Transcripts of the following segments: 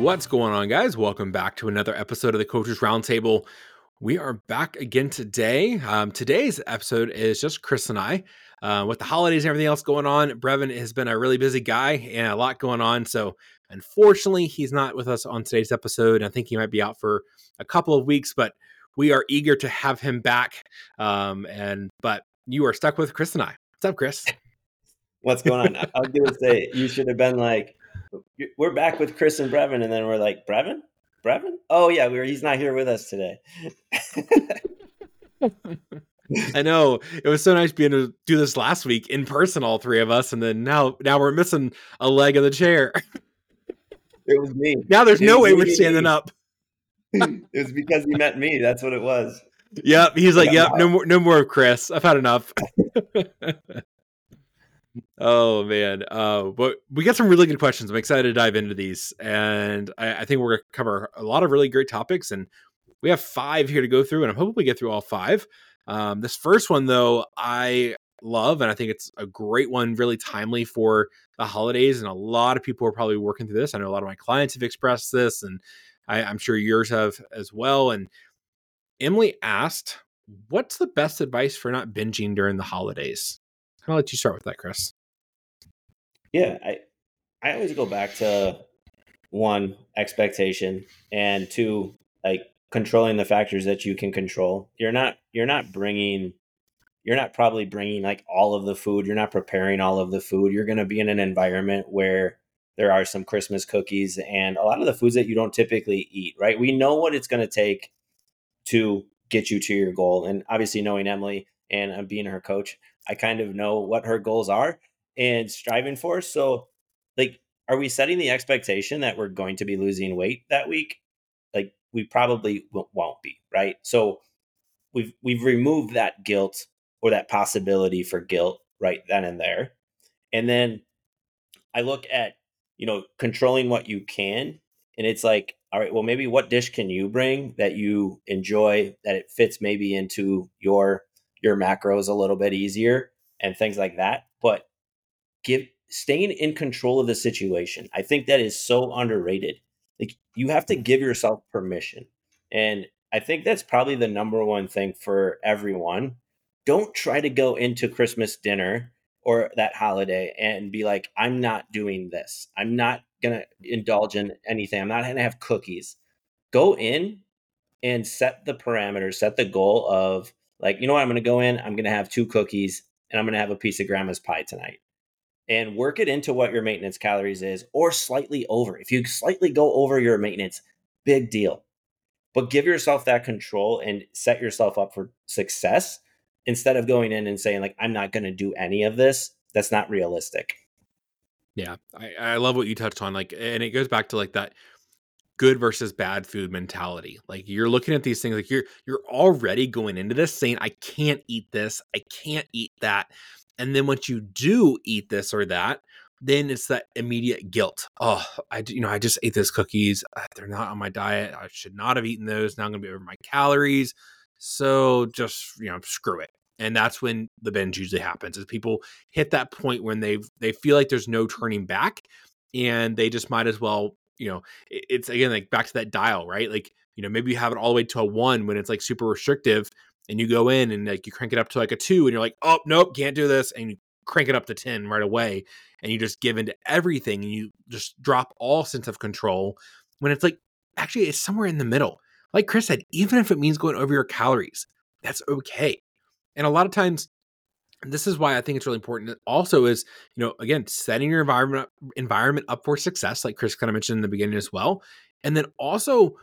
What's going on, guys? Welcome back to another episode of the Coaches Roundtable. We are back again today. Um, today's episode is just Chris and I. Uh, with the holidays and everything else going on, Brevin has been a really busy guy and a lot going on. So, unfortunately, he's not with us on today's episode. I think he might be out for a couple of weeks, but we are eager to have him back. Um, and but you are stuck with Chris and I. What's up, Chris? What's going on? I was gonna say you should have been like, we're back with Chris and Brevin, and then we're like, Brevin, Brevin? Oh yeah, we're he's not here with us today. I know it was so nice being able to do this last week in person, all three of us, and then now now we're missing a leg of the chair. It was me. Now there's it no way we're standing up. it was because he met me. That's what it was. Yep. He's like, yep, no more, no more of Chris. I've had enough. oh man. Uh, but we got some really good questions. I'm excited to dive into these, and I, I think we're gonna cover a lot of really great topics. And we have five here to go through, and I'm hoping we get through all five. Um, this first one, though, I love, and I think it's a great one, really timely for the holidays. And a lot of people are probably working through this. I know a lot of my clients have expressed this, and I, I'm sure yours have as well. And Emily asked, What's the best advice for not binging during the holidays? I'll let you start with that, Chris. Yeah, I I always go back to one expectation and two like controlling the factors that you can control. You're not you're not bringing you're not probably bringing like all of the food. You're not preparing all of the food. You're going to be in an environment where there are some Christmas cookies and a lot of the foods that you don't typically eat, right? We know what it's going to take to get you to your goal. And obviously knowing Emily and I'm being her coach, I kind of know what her goals are and striving for. So like are we setting the expectation that we're going to be losing weight that week? Like we probably won't be, right? So we've we've removed that guilt or that possibility for guilt right then and there. And then I look at, you know, controlling what you can and it's like, all right, well maybe what dish can you bring that you enjoy that it fits maybe into your your macros a little bit easier and things like that. But give staying in control of the situation. I think that is so underrated like you have to give yourself permission. And I think that's probably the number one thing for everyone. Don't try to go into Christmas dinner or that holiday and be like, I'm not doing this. I'm not going to indulge in anything. I'm not going to have cookies. Go in and set the parameters, set the goal of like, you know what? I'm going to go in, I'm going to have two cookies and I'm going to have a piece of grandma's pie tonight and work it into what your maintenance calories is or slightly over. If you slightly go over your maintenance, big deal. But give yourself that control and set yourself up for success instead of going in and saying like I'm not going to do any of this. That's not realistic. Yeah, I, I love what you touched on. Like, and it goes back to like that good versus bad food mentality. Like you're looking at these things like you're you're already going into this saying I can't eat this, I can't eat that. And then once you do eat this or that, then it's that immediate guilt. Oh, I you know I just ate those cookies. They're not on my diet. I should not have eaten those. Now I'm going to be over my calories. So just you know screw it. And that's when the binge usually happens. Is people hit that point when they they feel like there's no turning back, and they just might as well you know it's again like back to that dial right? Like you know maybe you have it all the way to a one when it's like super restrictive and you go in and like you crank it up to like a two and you're like oh nope can't do this and you crank it up to 10 right away and you just give into everything and you just drop all sense of control when it's like actually it's somewhere in the middle. Like chris said even if it means going over your calories that's okay. And a lot of times this is why I think it's really important. Also, is you know again setting your environment environment up for success, like Chris kind of mentioned in the beginning as well, and then also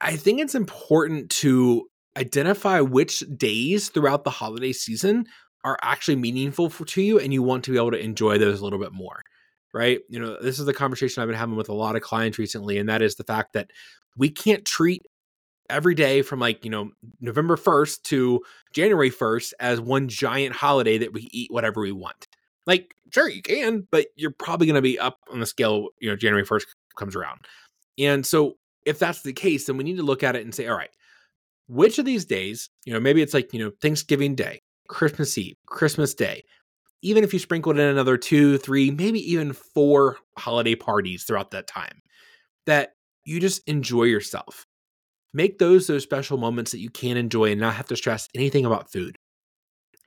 I think it's important to identify which days throughout the holiday season are actually meaningful for, to you and you want to be able to enjoy those a little bit more right? You know, this is the conversation I've been having with a lot of clients recently, and that is the fact that we can't treat every day from like, you know, November 1st to January 1st as one giant holiday that we eat whatever we want. Like, sure, you can, but you're probably going to be up on the scale, you know, January 1st comes around. And so if that's the case, then we need to look at it and say, all right, which of these days, you know, maybe it's like, you know, Thanksgiving Day, Christmas Eve, Christmas Day, even if you sprinkled in another two, three, maybe even four holiday parties throughout that time, that you just enjoy yourself. Make those those special moments that you can enjoy and not have to stress anything about food.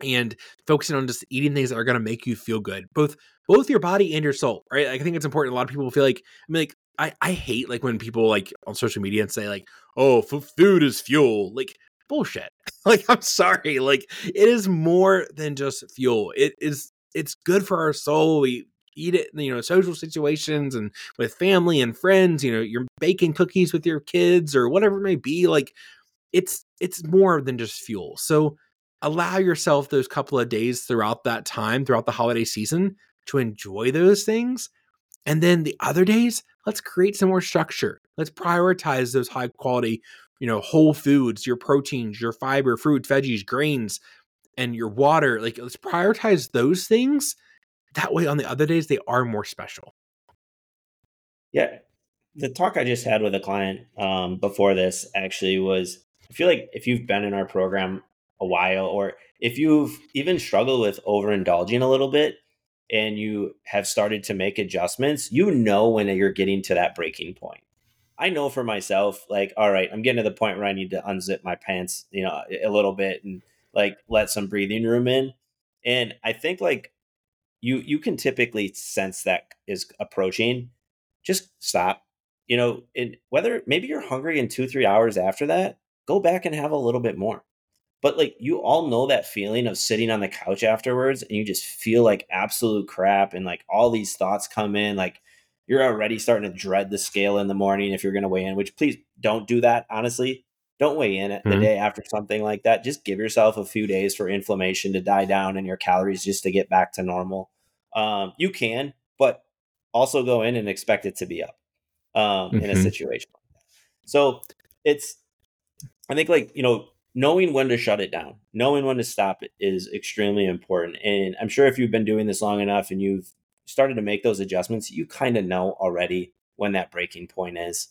And focusing on just eating things that are going to make you feel good, both both your body and your soul, right? Like, I think it's important. A lot of people feel like, I mean, like, I, I hate like when people like on social media and say like, oh, food is fuel. Like, bullshit. like, I'm sorry. Like, it is more than just fuel. It is, it's good for our soul. We eat it in, you know, social situations and with family and friends, you know, you're baking cookies with your kids or whatever it may be. Like, it's, it's more than just fuel. So, allow yourself those couple of days throughout that time, throughout the holiday season to enjoy those things. And then the other days, let's create some more structure. Let's prioritize those high quality, you know, whole foods, your proteins, your fiber, fruit, veggies, grains, and your water. Like, let's prioritize those things. That way, on the other days, they are more special. Yeah. The talk I just had with a client um, before this actually was I feel like if you've been in our program a while, or if you've even struggled with overindulging a little bit and you have started to make adjustments, you know when you're getting to that breaking point. I know for myself, like, all right, I'm getting to the point where I need to unzip my pants, you know, a little bit and like let some breathing room in. And I think like you you can typically sense that is approaching. Just stop. You know, and whether maybe you're hungry in two, three hours after that, go back and have a little bit more. But like you all know that feeling of sitting on the couch afterwards and you just feel like absolute crap and like all these thoughts come in like you're already starting to dread the scale in the morning if you're going to weigh in, which please don't do that honestly. Don't weigh in mm-hmm. the day after something like that. Just give yourself a few days for inflammation to die down and your calories just to get back to normal. Um, you can, but also go in and expect it to be up um, mm-hmm. in a mm-hmm. situation like that. So it's, I think like, you know, knowing when to shut it down, knowing when to stop it is extremely important. And I'm sure if you've been doing this long enough and you've started to make those adjustments, you kind of know already when that breaking point is.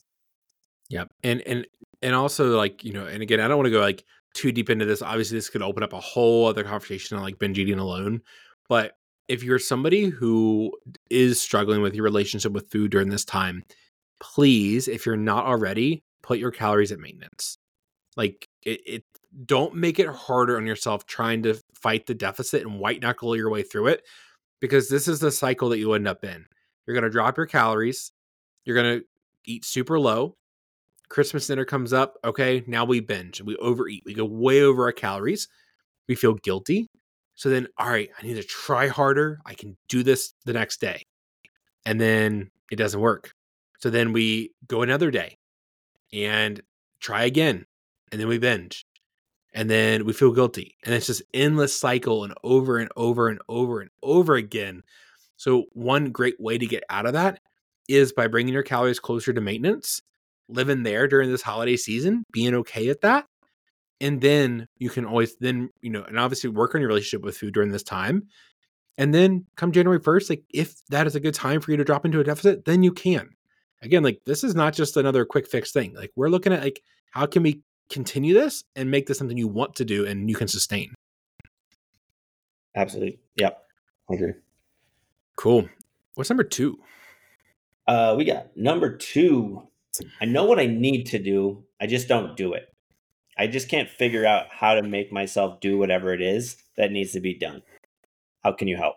Yep. And and and also like, you know, and again, I don't want to go like too deep into this. Obviously, this could open up a whole other conversation on like binge eating alone. But if you're somebody who is struggling with your relationship with food during this time, please, if you're not already, put your calories at maintenance. Like it, it don't make it harder on yourself trying to fight the deficit and white knuckle your way through it because this is the cycle that you end up in. You're going to drop your calories. You're going to eat super low. Christmas dinner comes up. Okay, now we binge. We overeat. We go way over our calories. We feel guilty. So then, all right, I need to try harder. I can do this the next day. And then it doesn't work. So then we go another day and try again. And then we binge and then we feel guilty and it's just endless cycle and over and over and over and over again so one great way to get out of that is by bringing your calories closer to maintenance living there during this holiday season being okay at that and then you can always then you know and obviously work on your relationship with food during this time and then come january 1st like if that is a good time for you to drop into a deficit then you can again like this is not just another quick fix thing like we're looking at like how can we continue this and make this something you want to do and you can sustain. Absolutely. Yep. I agree. Cool. What's number two? Uh, we got number two. I know what I need to do. I just don't do it. I just can't figure out how to make myself do whatever it is that needs to be done. How can you help?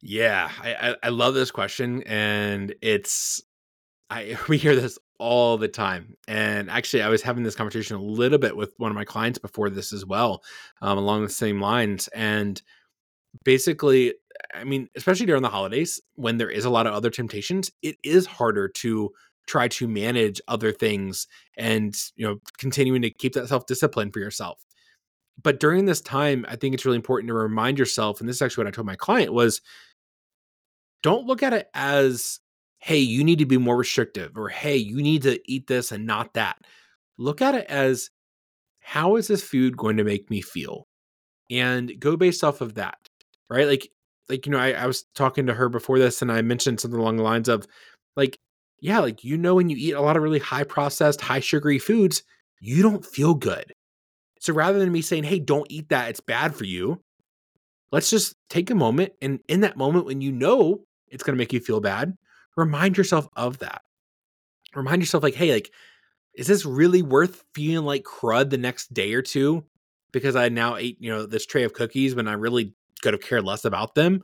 Yeah, I, I, I love this question, and it's I we hear this all the time. And actually, I was having this conversation a little bit with one of my clients before this as well, um, along the same lines. And basically, I mean, especially during the holidays when there is a lot of other temptations, it is harder to try to manage other things and you know continuing to keep that self discipline for yourself but during this time i think it's really important to remind yourself and this is actually what i told my client was don't look at it as, hey, you need to be more restrictive or hey, you need to eat this and not that. Look at it as, how is this food going to make me feel? And go based off of that, right? Like, like you know, I, I was talking to her before this, and I mentioned something along the lines of, like, yeah, like you know, when you eat a lot of really high processed, high sugary foods, you don't feel good. So rather than me saying, hey, don't eat that, it's bad for you, let's just take a moment. And in that moment, when you know it's going to make you feel bad, remind yourself of that. Remind yourself, like, hey, like, is this really worth feeling like crud the next day or two because I now ate, you know, this tray of cookies when I really could have cared less about them?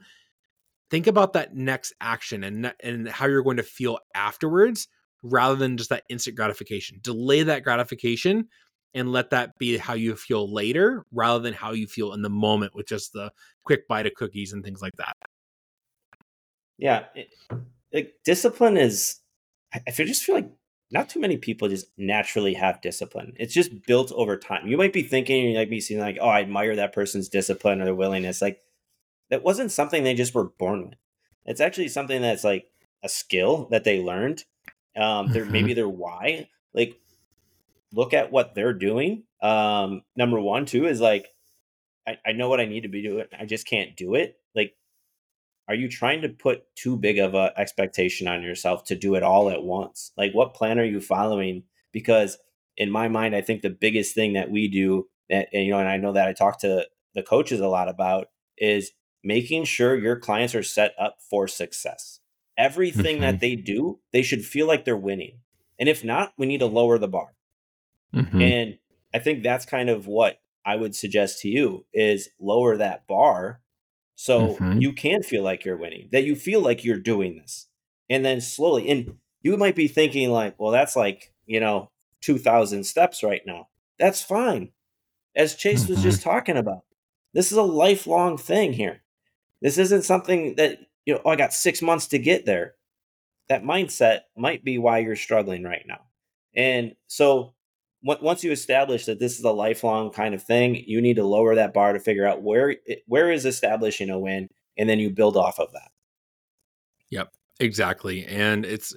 Think about that next action and and how you're going to feel afterwards rather than just that instant gratification. Delay that gratification and let that be how you feel later rather than how you feel in the moment with just the quick bite of cookies and things like that. Yeah. It, like discipline is, I just feel like not too many people just naturally have discipline. It's just built over time. You might be thinking, you might be seeing like, oh, I admire that person's discipline or their willingness. Like that wasn't something they just were born with. It's actually something that's like a skill that they learned. Um, mm-hmm. maybe their why. Like look at what they're doing. Um, number one, too, is like, I, I know what I need to be doing. I just can't do it. Like, are you trying to put too big of a expectation on yourself to do it all at once? Like, what plan are you following? Because in my mind, I think the biggest thing that we do, that, and you know, and I know that I talk to the coaches a lot about, is making sure your clients are set up for success. Everything mm-hmm. that they do, they should feel like they're winning. And if not, we need to lower the bar. Mm-hmm. And I think that's kind of what I would suggest to you is lower that bar so mm-hmm. you can feel like you're winning, that you feel like you're doing this. And then slowly, and you might be thinking, like, well, that's like, you know, 2,000 steps right now. That's fine. As Chase mm-hmm. was just talking about, this is a lifelong thing here. This isn't something that, you know, oh, I got six months to get there. That mindset might be why you're struggling right now. And so once you establish that this is a lifelong kind of thing, you need to lower that bar to figure out where where is establishing a win, and then you build off of that. Yep, exactly, and it's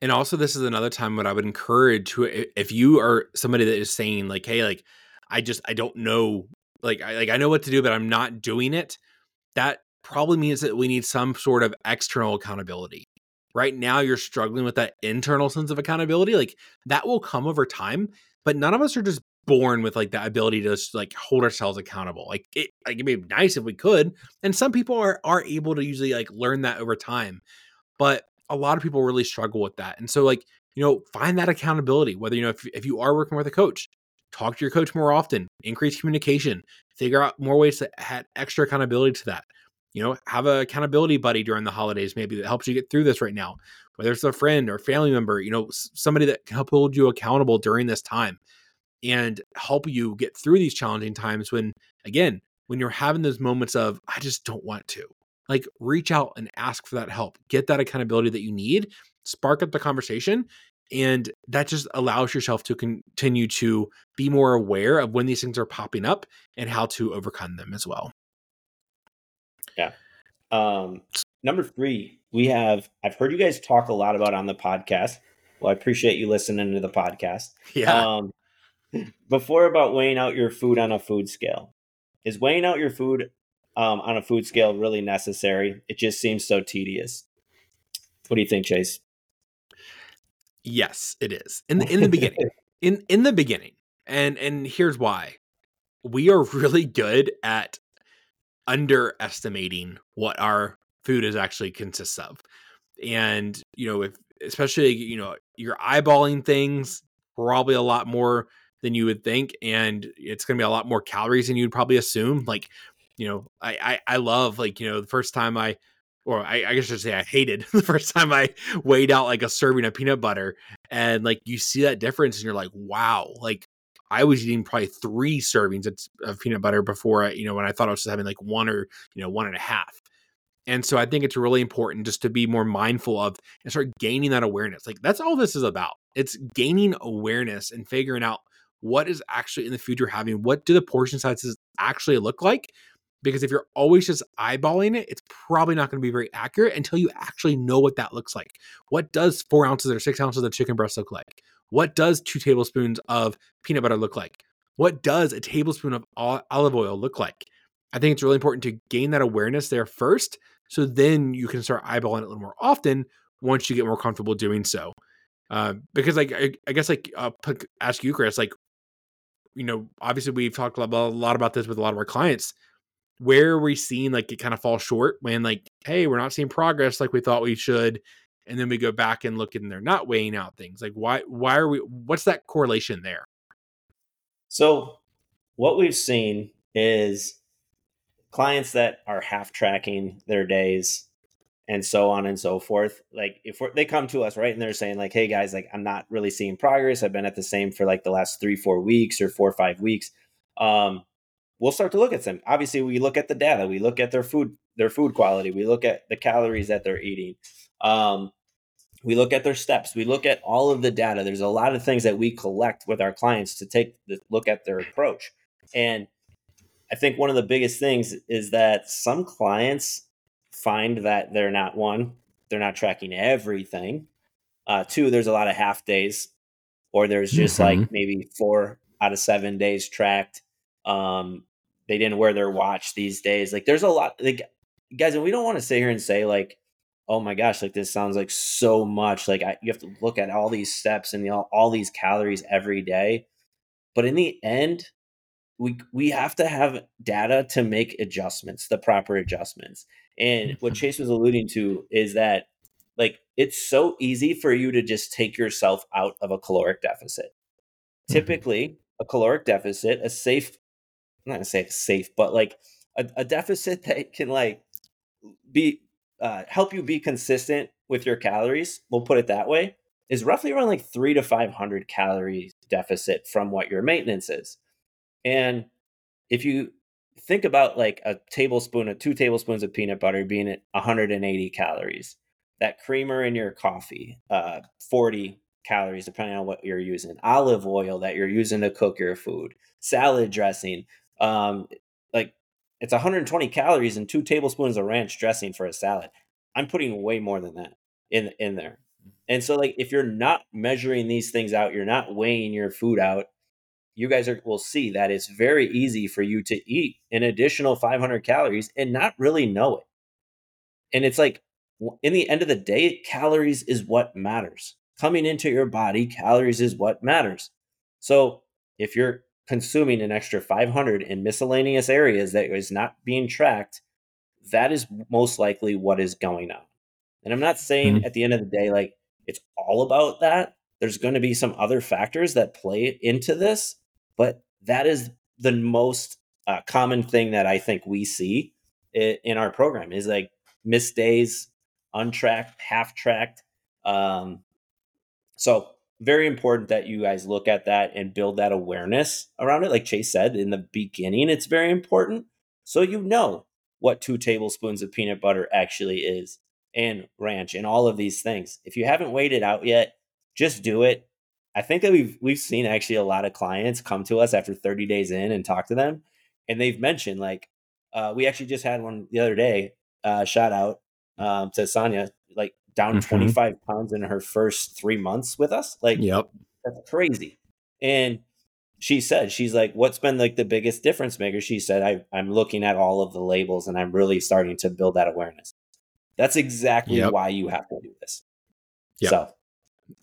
and also this is another time what I would encourage to if you are somebody that is saying like, hey, like I just I don't know, like I like I know what to do, but I'm not doing it. That probably means that we need some sort of external accountability right now you're struggling with that internal sense of accountability like that will come over time but none of us are just born with like the ability to just, like hold ourselves accountable. Like it, like it'd be nice if we could, and some people are are able to usually like learn that over time, but a lot of people really struggle with that. And so like you know find that accountability. Whether you know if if you are working with a coach, talk to your coach more often, increase communication, figure out more ways to add extra accountability to that. You know, have an accountability buddy during the holidays, maybe that helps you get through this right now whether it's a friend or family member, you know, somebody that can hold you accountable during this time and help you get through these challenging times when, again, when you're having those moments of, I just don't want to, like reach out and ask for that help, get that accountability that you need, spark up the conversation. And that just allows yourself to continue to be more aware of when these things are popping up and how to overcome them as well. Yeah. Um, number three, we have I've heard you guys talk a lot about on the podcast. Well, I appreciate you listening to the podcast. Yeah. Um, before about weighing out your food on a food scale, is weighing out your food um, on a food scale really necessary? It just seems so tedious. What do you think, Chase? Yes, it is. In the in the beginning. in in the beginning. And and here's why. We are really good at underestimating what our food is actually consists of. And, you know, if especially, you know, you're eyeballing things probably a lot more than you would think. And it's gonna be a lot more calories than you'd probably assume. Like, you know, I I, I love like, you know, the first time I or I, I guess I should say I hated the first time I weighed out like a serving of peanut butter and like you see that difference and you're like, wow, like I was eating probably three servings of peanut butter before I, you know, when I thought I was just having like one or, you know, one and a half. And so I think it's really important just to be more mindful of and start gaining that awareness. Like that's all this is about. It's gaining awareness and figuring out what is actually in the you're having. What do the portion sizes actually look like? because if you're always just eyeballing it, it's probably not going to be very accurate until you actually know what that looks like. What does four ounces or six ounces of chicken breast look like? What does two tablespoons of peanut butter look like? What does a tablespoon of olive oil look like? I think it's really important to gain that awareness there first, so then you can start eyeballing it a little more often once you get more comfortable doing so. Uh, because like I, I guess like ask you, Chris, like you know, obviously we've talked a lot about this with a lot of our clients. Where are we seeing like it kind of fall short when like, hey, we're not seeing progress like we thought we should, and then we go back and look and they're not weighing out things. Like why why are we what's that correlation there? So what we've seen is clients that are half tracking their days and so on and so forth. Like if they come to us, right, and they're saying like, "Hey guys, like I'm not really seeing progress. I've been at the same for like the last three, four weeks or four or five weeks." Um, we'll start to look at them. Obviously, we look at the data. We look at their food, their food quality. We look at the calories that they're eating. Um, we look at their steps. We look at all of the data. There's a lot of things that we collect with our clients to take the look at their approach. And I think one of the biggest things is that some clients find that they're not one, they're not tracking everything. Uh, two, there's a lot of half days, or there's just mm-hmm. like maybe four out of seven days tracked. Um, they didn't wear their watch these days. Like there's a lot, like guys, and we don't want to sit here and say like, oh my gosh, like this sounds like so much. Like I, you have to look at all these steps and all, all these calories every day. But in the end, we we have to have data to make adjustments, the proper adjustments. And what mm-hmm. Chase was alluding to is that like it's so easy for you to just take yourself out of a caloric deficit. Mm-hmm. Typically, a caloric deficit, a safe, I'm not gonna say safe, but like a, a deficit that can like be uh, help you be consistent with your calories. We'll put it that way. Is roughly around like three to five hundred calorie deficit from what your maintenance is. And if you think about like a tablespoon of two tablespoons of peanut butter being at 180 calories, that creamer in your coffee, uh, 40 calories, depending on what you're using, olive oil that you're using to cook your food, salad dressing, um, it's 120 calories and two tablespoons of ranch dressing for a salad. I'm putting way more than that in in there. And so like if you're not measuring these things out, you're not weighing your food out, you guys are, will see that it's very easy for you to eat an additional 500 calories and not really know it. And it's like, in the end of the day, calories is what matters. Coming into your body, calories is what matters. So if you're consuming an extra 500 in miscellaneous areas that is not being tracked, that is most likely what is going on. And I'm not saying mm-hmm. at the end of the day, like it's all about that. There's going to be some other factors that play into this, but that is the most uh, common thing that I think we see in, our program is like missed days, untracked, half tracked. Um, so very important that you guys look at that and build that awareness around it. Like Chase said in the beginning, it's very important. So you know what two tablespoons of peanut butter actually is and ranch and all of these things. If you haven't weighed it out yet, just do it. I think that we've we've seen actually a lot of clients come to us after 30 days in and talk to them, and they've mentioned like uh, we actually just had one the other day. Uh, shout out um, to Sonia, like down mm-hmm. 25 pounds in her first three months with us. Like, yep, that's crazy. And she said, she's like, what's been like the biggest difference maker? She said, I, I'm looking at all of the labels and I'm really starting to build that awareness. That's exactly yep. why you have to do this. Yep. So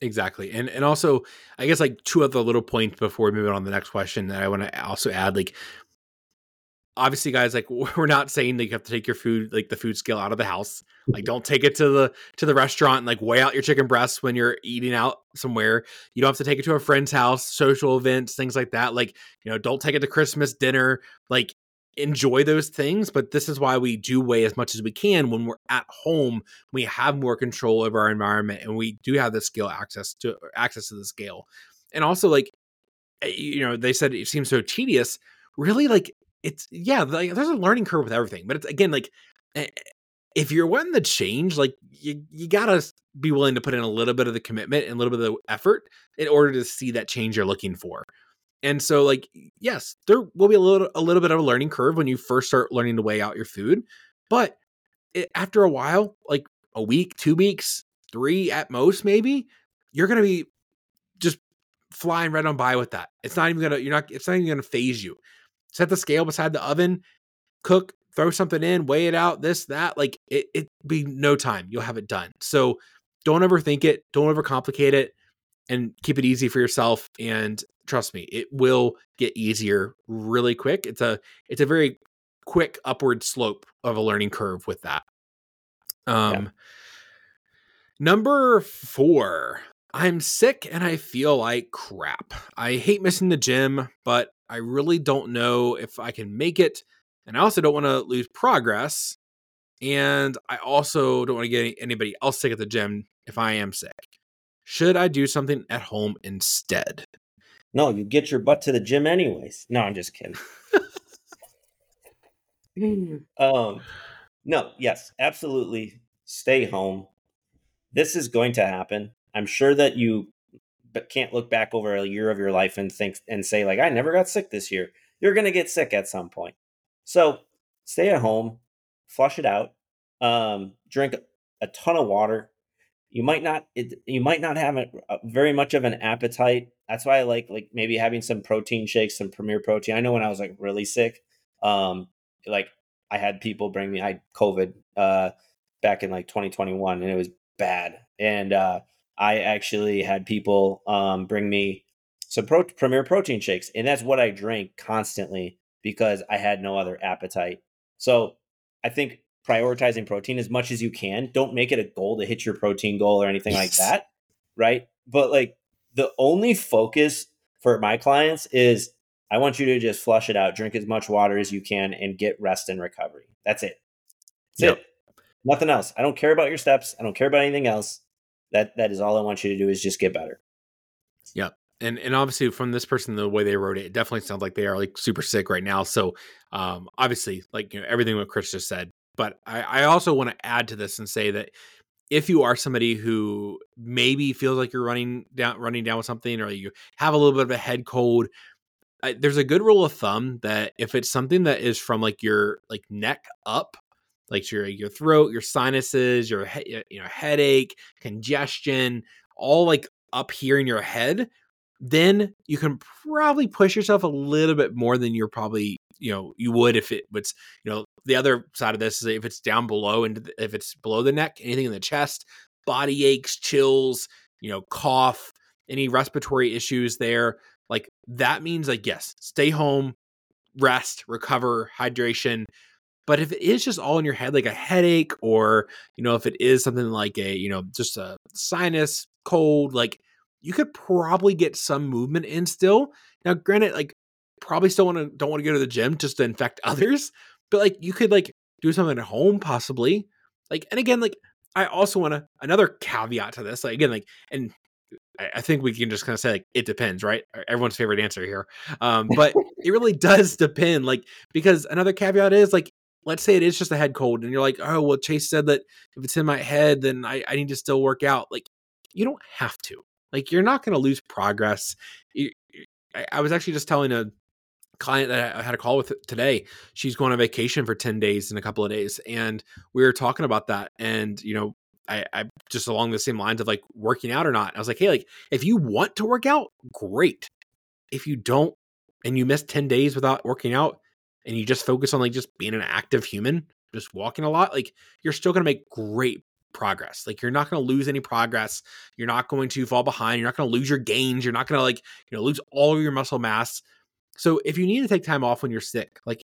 Exactly. And and also I guess like two other little points before we move on to the next question that I want to also add like obviously guys like we're not saying that you have to take your food like the food scale out of the house. Like don't take it to the to the restaurant and like weigh out your chicken breasts when you're eating out somewhere. You don't have to take it to a friend's house social events things like that. Like you know don't take it to christmas dinner. Like enjoy those things but this is why we do weigh as much as we can when we're at home. We have more control over our environment and we do have the scale access to access to the scale. And also like eh, you know they said it seems so tedious. Really like it's yeah like, there's a learning curve with everything but it's again like eh, if you're wanting to change like you, you gotta be willing to put in a little bit of the commitment and a little bit of the effort in order to see that change you're looking for And so like yes, there will be a little a little bit of a learning curve when you first start learning to weigh out your food, but it, after a while, like a week, 2 weeks, 3 at most maybe, you're to be just flying right on by with that. It's not even to you're not it's not even to phase you. Set the scale beside the oven, cook, throw something in, weigh it out, this that, like it it be no time. You'll have it done. So don't overthink it, don't overcomplicate it and keep it easy for yourself and trust me it will get easier really quick it's a it's a very quick upward slope of a learning curve with that um yeah. number 4 i'm sick and i feel like crap i hate missing the gym but i really don't know if i can make it and i also don't want to lose progress and i also don't want to get anybody else sick at the gym if i am sick should I do something at home instead? No, you get your butt to the gym anyways. No, I'm just kidding. um, no, yes, absolutely. Stay home. This is going to happen. I'm sure that you but can't look back over a year of your life and think and say like I never got sick this year. You're going to get sick at some point. So, stay at home, flush it out. Um, drink a ton of water you might not it, you might not have a, a, very much of an appetite that's why i like like maybe having some protein shakes some premier protein i know when i was like really sick um like i had people bring me i had covid uh back in like 2021 and it was bad and uh i actually had people um bring me some pro- premier protein shakes and that's what i drank constantly because i had no other appetite so i think prioritizing protein as much as you can. Don't make it a goal to hit your protein goal or anything like that. Right. But like the only focus for my clients is I want you to just flush it out, drink as much water as you can, and get rest and recovery. That's it. That's yep. it. Nothing else. I don't care about your steps. I don't care about anything else. That that is all I want you to do is just get better. Yeah. And and obviously from this person, the way they wrote it, it definitely sounds like they are like super sick right now. So um obviously, like you know, everything what Chris just said, but I, I also want to add to this and say that if you are somebody who maybe feels like you're running down running down with something or you have a little bit of a head cold I, there's a good rule of thumb that if it's something that is from like your like neck up like your your throat your sinuses your you know headache congestion all like up here in your head then you can probably push yourself a little bit more than you're probably you know you would if it was you know the other side of this is if it's down below and if it's below the neck anything in the chest body aches chills you know cough any respiratory issues there like that means like yes stay home rest recover hydration but if it is just all in your head like a headache or you know if it is something like a you know just a sinus cold like you could probably get some movement in still now granted like probably still want to don't want to go to the gym just to infect others but like you could like do something at home possibly like and again like i also want to another caveat to this like again like and I think we can just kind of say like it depends, right? Everyone's favorite answer here. Um, but it really does depend, like because another caveat is like, let's say it is just a head cold, and you're like, oh well, Chase said that if it's in my head, then I, I need to still work out. Like, you don't have to. Like, you're not going to lose progress. I, I was actually just telling a client that I had a call with today. She's going on vacation for 10 days in a couple of days. And we were talking about that. And, you know, I, I just along the same lines of like working out or not. I was like, hey, like if you want to work out, great. If you don't and you miss 10 days without working out and you just focus on like just being an active human, just walking a lot, like you're still gonna make great progress. Like you're not going to lose any progress. You're not going to fall behind. You're not going to lose your gains. You're not going to like, you know, lose all your muscle mass. So if you need to take time off when you're sick, like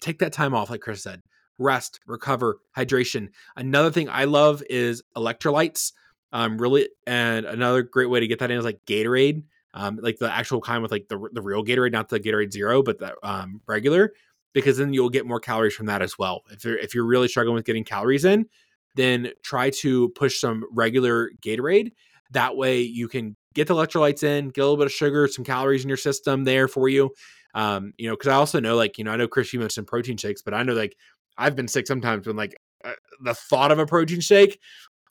take that time off, like Chris said, rest, recover, hydration. Another thing I love is electrolytes. Um, really, and another great way to get that in is like Gatorade, um, like the actual kind with like the the real Gatorade, not the Gatorade Zero, but the um regular, because then you'll get more calories from that as well. If you're if you're really struggling with getting calories in, then try to push some regular Gatorade. That way you can get the electrolytes in, get a little bit of sugar, some calories in your system there for you. Um, you know, because I also know, like, you know, I know Chris, you mentioned protein shakes, but I know, like, I've been sick sometimes when, like, uh, the thought of a protein shake,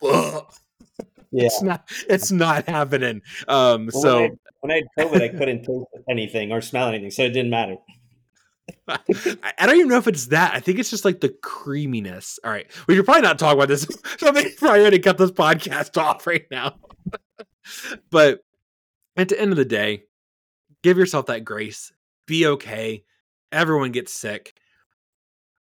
ugh, yeah. it's not, it's not happening. Um, well, so when I, when I had COVID, I couldn't taste anything or smell anything, so it didn't matter. I, don't even know if it's that. I think it's just like the creaminess. All right, we should probably not talk about this. Somebody's probably going to cut this podcast off right now. but at the end of the day, give yourself that grace. Be okay. Everyone gets sick.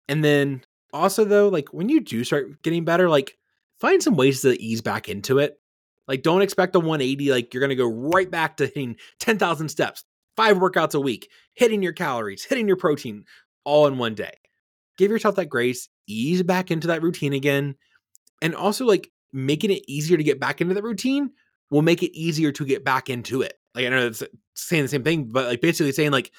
And then also though, like when you do start getting better, like find some ways to ease back into it. Like don't expect a 180 like you're going to go right back to hitting 10,000 steps, 5 workouts a week, hitting your calories, hitting your protein all in one day. Give yourself that grace, ease back into that routine again, and also like making it easier to get back into the routine will make it easier to get back into it. Like I know it's saying the same thing, but like basically saying like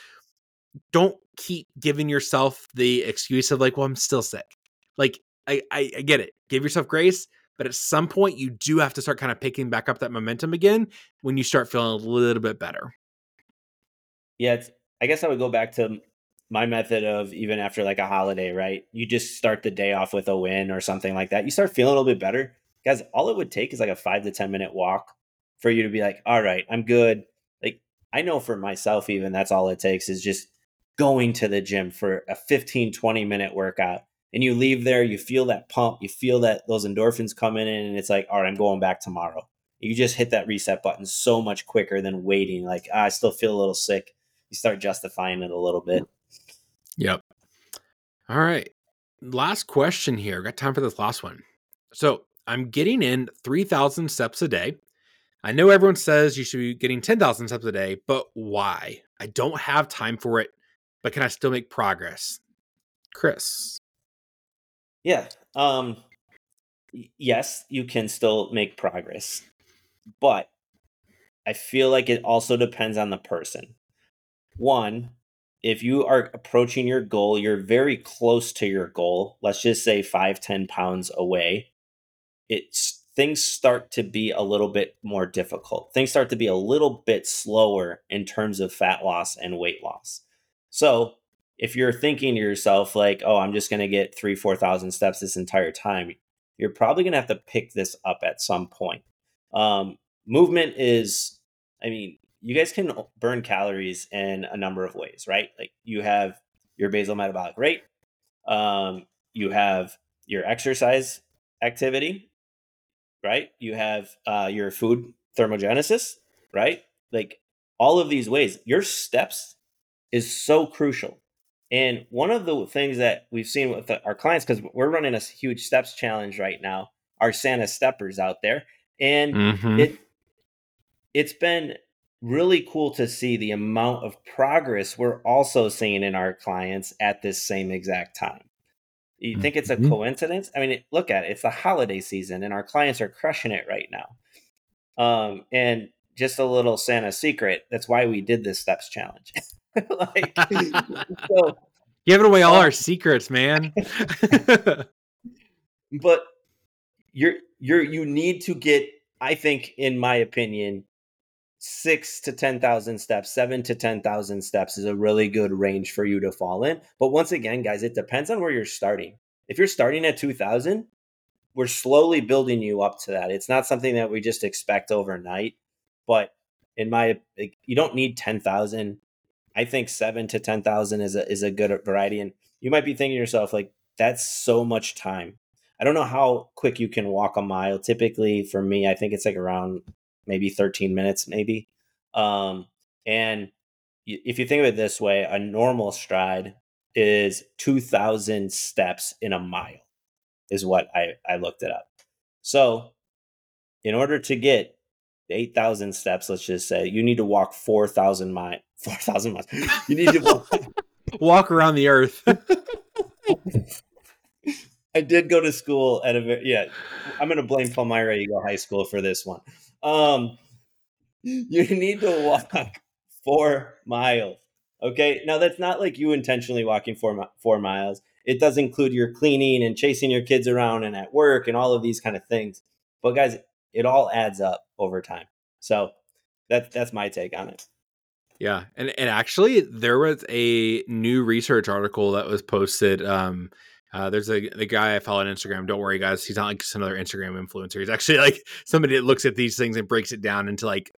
don't keep giving yourself the excuse of like, well, I'm still sick. Like I, I, I get it. Give yourself grace, but at some point you do have to start kind of picking back up that momentum again when you start feeling a little bit better. Yeah, I guess I would go back to my method of even after like a holiday, right? You just start the day off with a win or something like that. You start feeling a little bit better. Guys, all it would take is like a five to 10 minute walk for you to be like, all right, I'm good. Like, I know for myself, even that's all it takes is just going to the gym for a 15, 20 minute workout. And you leave there, you feel that pump, you feel that those endorphins coming in, and it's like, all right, I'm going back tomorrow. You just hit that reset button so much quicker than waiting. Like, ah, I still feel a little sick. You start justifying it a little bit. Yep. All right. Last question here. Got time for this last one. So I'm getting in 3,000 steps a day. I know everyone says you should be getting 10,000 steps a day, but why? I don't have time for it, but can I still make progress? Chris. Yeah. Um yes, you can still make progress. But I feel like it also depends on the person. One, if you are approaching your goal, you're very close to your goal, let's just say five, 10 pounds away, it's things start to be a little bit more difficult. Things start to be a little bit slower in terms of fat loss and weight loss. So if you're thinking to yourself like, oh, I'm just going to get three, 4,000 steps this entire time, you're probably going to have to pick this up at some point. Um, movement is, I mean, you guys can burn calories in a number of ways, right? Like you have your basal metabolic rate, um, you have your exercise activity, right? You have uh, your food thermogenesis, right? Like all of these ways, your steps is so crucial. And one of the things that we've seen with our clients, because we're running a huge steps challenge right now, our Santa steppers out there, and mm-hmm. it it's been really cool to see the amount of progress we're also seeing in our clients at this same exact time. You think it's a mm-hmm. coincidence? I mean, look at it. It's the holiday season, and our clients are crushing it right now. Um, and just a little Santa secret. That's why we did this steps challenge. like, so, giving away all uh, our secrets, man. but you're you're you need to get. I think, in my opinion, six to 10,000 steps, seven to 10,000 steps is a really good range for you to fall in. But once again, guys, it depends on where you're starting. If you're starting at 2,000, we're slowly building you up to that. It's not something that we just expect overnight. But in my, you don't need 10,000. I think seven to 10,000 is a, is a good variety. And you might be thinking to yourself, like, that's so much time. I don't know how quick you can walk a mile. Typically, for me, I think it's like around maybe 13 minutes, maybe. Um, and if you think of it this way, a normal stride is 2,000 steps in a mile, is what I, I looked it up. So, in order to get 8,000 steps, let's just say, you need to walk 4,000 miles. 4,000 miles. You need to walk, walk around the earth. I did go to school at a yeah, I'm going to blame Palmyra Eagle High School for this one. Um, you need to walk four miles. Okay. Now that's not like you intentionally walking four four miles. It does include your cleaning and chasing your kids around and at work and all of these kind of things. But guys, it all adds up over time. So that's that's my take on it. Yeah, and and actually, there was a new research article that was posted. Um, uh, there's a the guy I follow on Instagram. Don't worry, guys. He's not like just another Instagram influencer. He's actually like somebody that looks at these things and breaks it down into like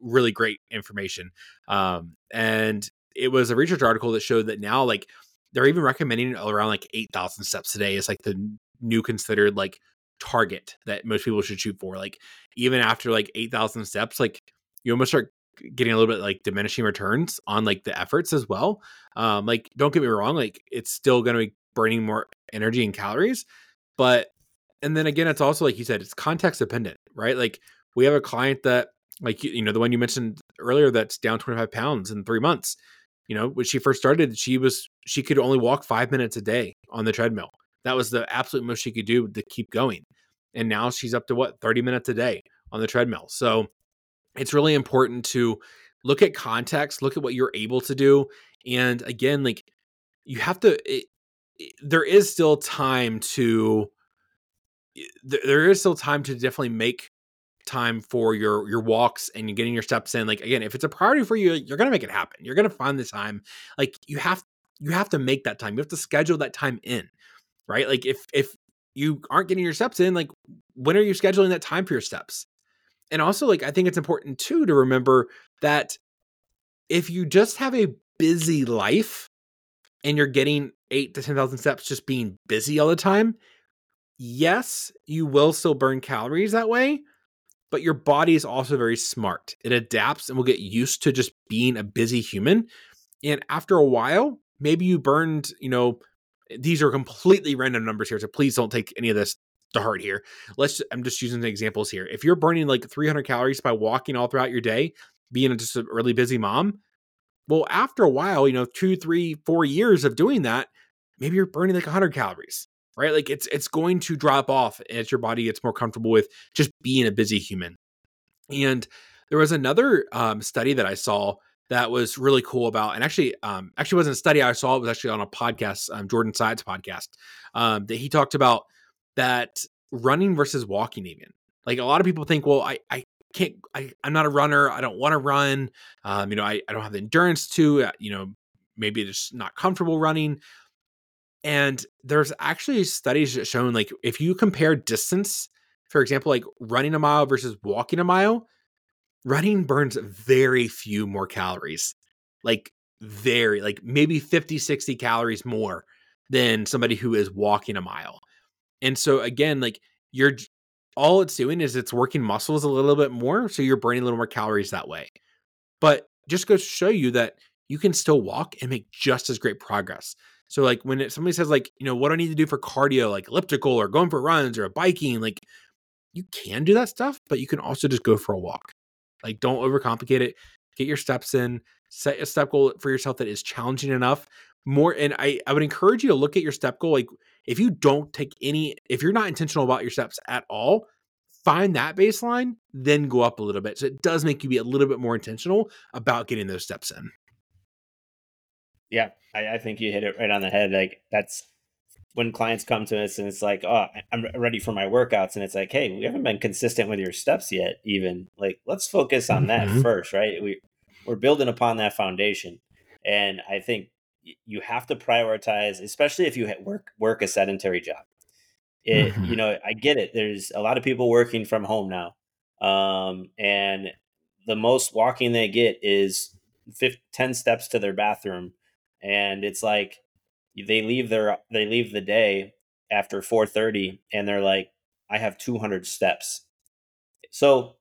really great information. Um, and it was a research article that showed that now, like, they're even recommending around like 8,000 steps a day is like the new considered like target that most people should shoot for. Like, even after like 8,000 steps, like, you almost start getting a little bit like diminishing returns on like the efforts as well. Um, like, don't get me wrong, like, it's still going to be burning more energy and calories, but and then again, it's also like you said, it's context dependent, right? Like, we have a client that like you know the one you mentioned earlier that's down 25 pounds in three months you know when she first started she was she could only walk five minutes a day on the treadmill. That was the absolute most she could do to keep going. And now she's up to what 30 minutes a day on the treadmill. So it's really important to look at context look at what you're able to do. And again like you have to there is still time to there is still time to definitely make time for your your walks and getting your steps in like again if it's a priority for you you're gonna make it happen you're gonna find the time like you have you have to make that time you have to schedule that time in right? Like if if you aren't getting your steps in like when are you scheduling that time for your steps? And also like i think it's important too to remember that if you just have a busy life and you're getting eight to 10,000 steps just being busy all the time, yes, you will still burn calories that way, but your body is also very smart. It adapts and will get used to just being a busy human. And after a while, maybe you burned, you know, these are completely random numbers here. So please don't take any of this to heart here. Let's, I'm just using the examples here. If you're burning like 300 calories by walking all throughout your day, being just a really busy mom, well, after a while, you know, two, three, four years of doing that, maybe you're burning like 100 calories right? Like it's it's going to drop off as your body gets more comfortable with just being a busy human. And there was another um, study that I saw that was really cool about, and actually, um, actually wasn't a study I saw. It was actually on a podcast, um, Jordan Syatt podcast, um, that he talked about that running versus walking. Even like a lot of people think, well, I I can't, I, I'm not a runner. I don't want to run. Um, you know, I, I don't have the endurance to, uh, you know, maybe just not comfortable running. And there's actually studies that shown like if you compare distance, for example, like running a mile versus walking a mile, running burns very few more calories. Like very, like maybe 50, 60 calories more than somebody who is walking a mile. And so again, like you're all it's doing is it's working muscles a little bit more. So you're burning a little more calories that way. But just goes to show you that you can still walk and make just as great progress. So like when it, somebody says like, you know, what do I need to do for cardio, like elliptical or going for runs or biking, like you can do that stuff, but you can also just go for a walk. Like don't overcomplicate it. Get your steps in, set a step goal for yourself that is challenging enough. More and I I would encourage you to look at your step goal like if you don't take any if you're not intentional about your steps at all, find that baseline, then go up a little bit. So it does make you be a little bit more intentional about getting those steps in. Yeah, I, I think you hit it right on the head. Like that's when clients come to us and it's like, oh, I'm ready for my workouts, and it's like, hey, we haven't been consistent with your steps yet. Even like, let's focus on that mm-hmm. first, right? We we're building upon that foundation, and I think you have to prioritize, especially if you work work a sedentary job. It, mm-hmm. you know, I get it. There's a lot of people working from home now, um, and the most walking they get is 50, 10 steps to their bathroom and it's like they leave their they leave the day after 4:30 and they're like I have 200 steps. So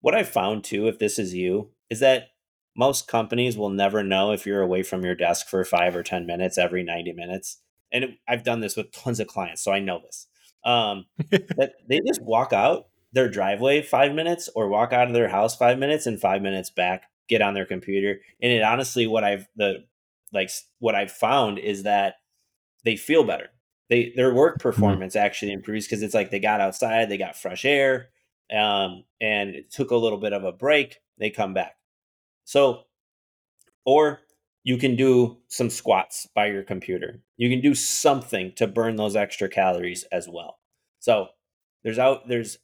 what I found too if this is you is that most companies will never know if you're away from your desk for 5 or 10 minutes every 90 minutes. And it, I've done this with tons of clients so I know this. Um that they just walk out their driveway 5 minutes or walk out of their house 5 minutes and 5 minutes back get on their computer and it honestly what I've the like what I've found is that they feel better. They their work mm-hmm. performance mm-hmm. actually improves because it's like they got outside, they got fresh air, um, and it took a little bit of a break. They come back. So, or you can do some squats by your computer. You can do something to burn those extra calories as well. So there's out there's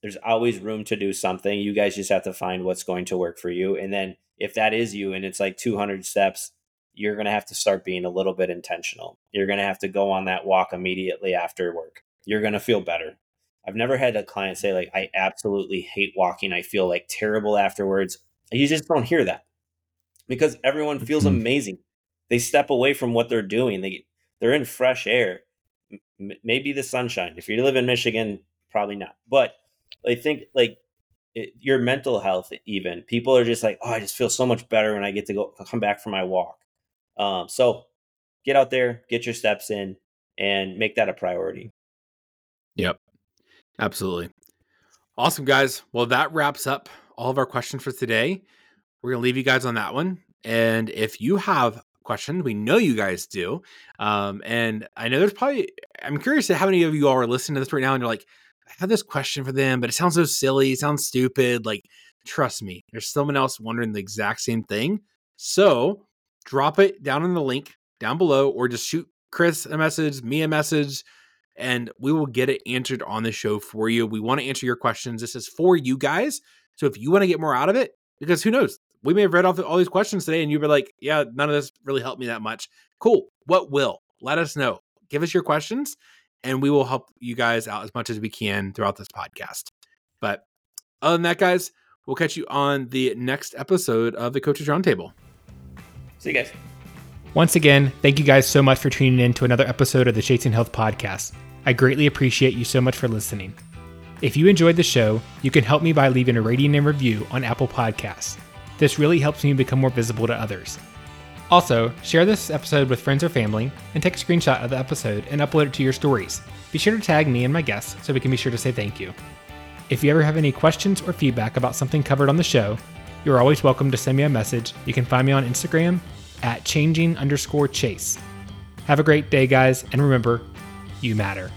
there's always room to do something. You guys just have to find what's going to work for you. And then if that is you and it's like 200 steps, you're going to have to start being a little bit intentional. You're going to have to go on that walk immediately after work. You're going to feel better. I've never had a client say like I absolutely hate walking. I feel like terrible afterwards. You just don't hear that because everyone feels mm-hmm. amazing. They step away from what they're doing. They they're in fresh air. M- maybe the sunshine. If you live in Michigan, probably not. But I think like it, your mental health, even people are just like, oh, I just feel so much better when I get to go come back from my walk. Um, so get out there, get your steps in, and make that a priority. Yep, absolutely. Awesome, guys. Well, that wraps up all of our questions for today. We're gonna leave you guys on that one. And if you have questions, we know you guys do. Um, and I know there's probably I'm curious to how many of you all are listening to this right now and you're like, I have this question for them, but it sounds so silly, it sounds stupid. Like, trust me, there's someone else wondering the exact same thing. So drop it down in the link down below, or just shoot Chris a message, me a message, and we will get it answered on the show for you. We want to answer your questions. This is for you guys. So if you want to get more out of it, because who knows, we may have read off all these questions today and you'd be like, yeah, none of this really helped me that much. Cool. What will? Let us know. Give us your questions and we will help you guys out as much as we can throughout this podcast. But other than that, guys, we'll catch you on the next episode of the Coaches Roundtable. See you guys. Once again, thank you guys so much for tuning in to another episode of the Chasing Health podcast. I greatly appreciate you so much for listening. If you enjoyed the show, you can help me by leaving a rating and review on Apple Podcasts. This really helps me become more visible to others. Also, share this episode with friends or family and take a screenshot of the episode and upload it to your stories. Be sure to tag me and my guests so we can be sure to say thank you. If you ever have any questions or feedback about something covered on the show, you're always welcome to send me a message. You can find me on Instagram at changing underscore chase. Have a great day, guys, and remember, you matter.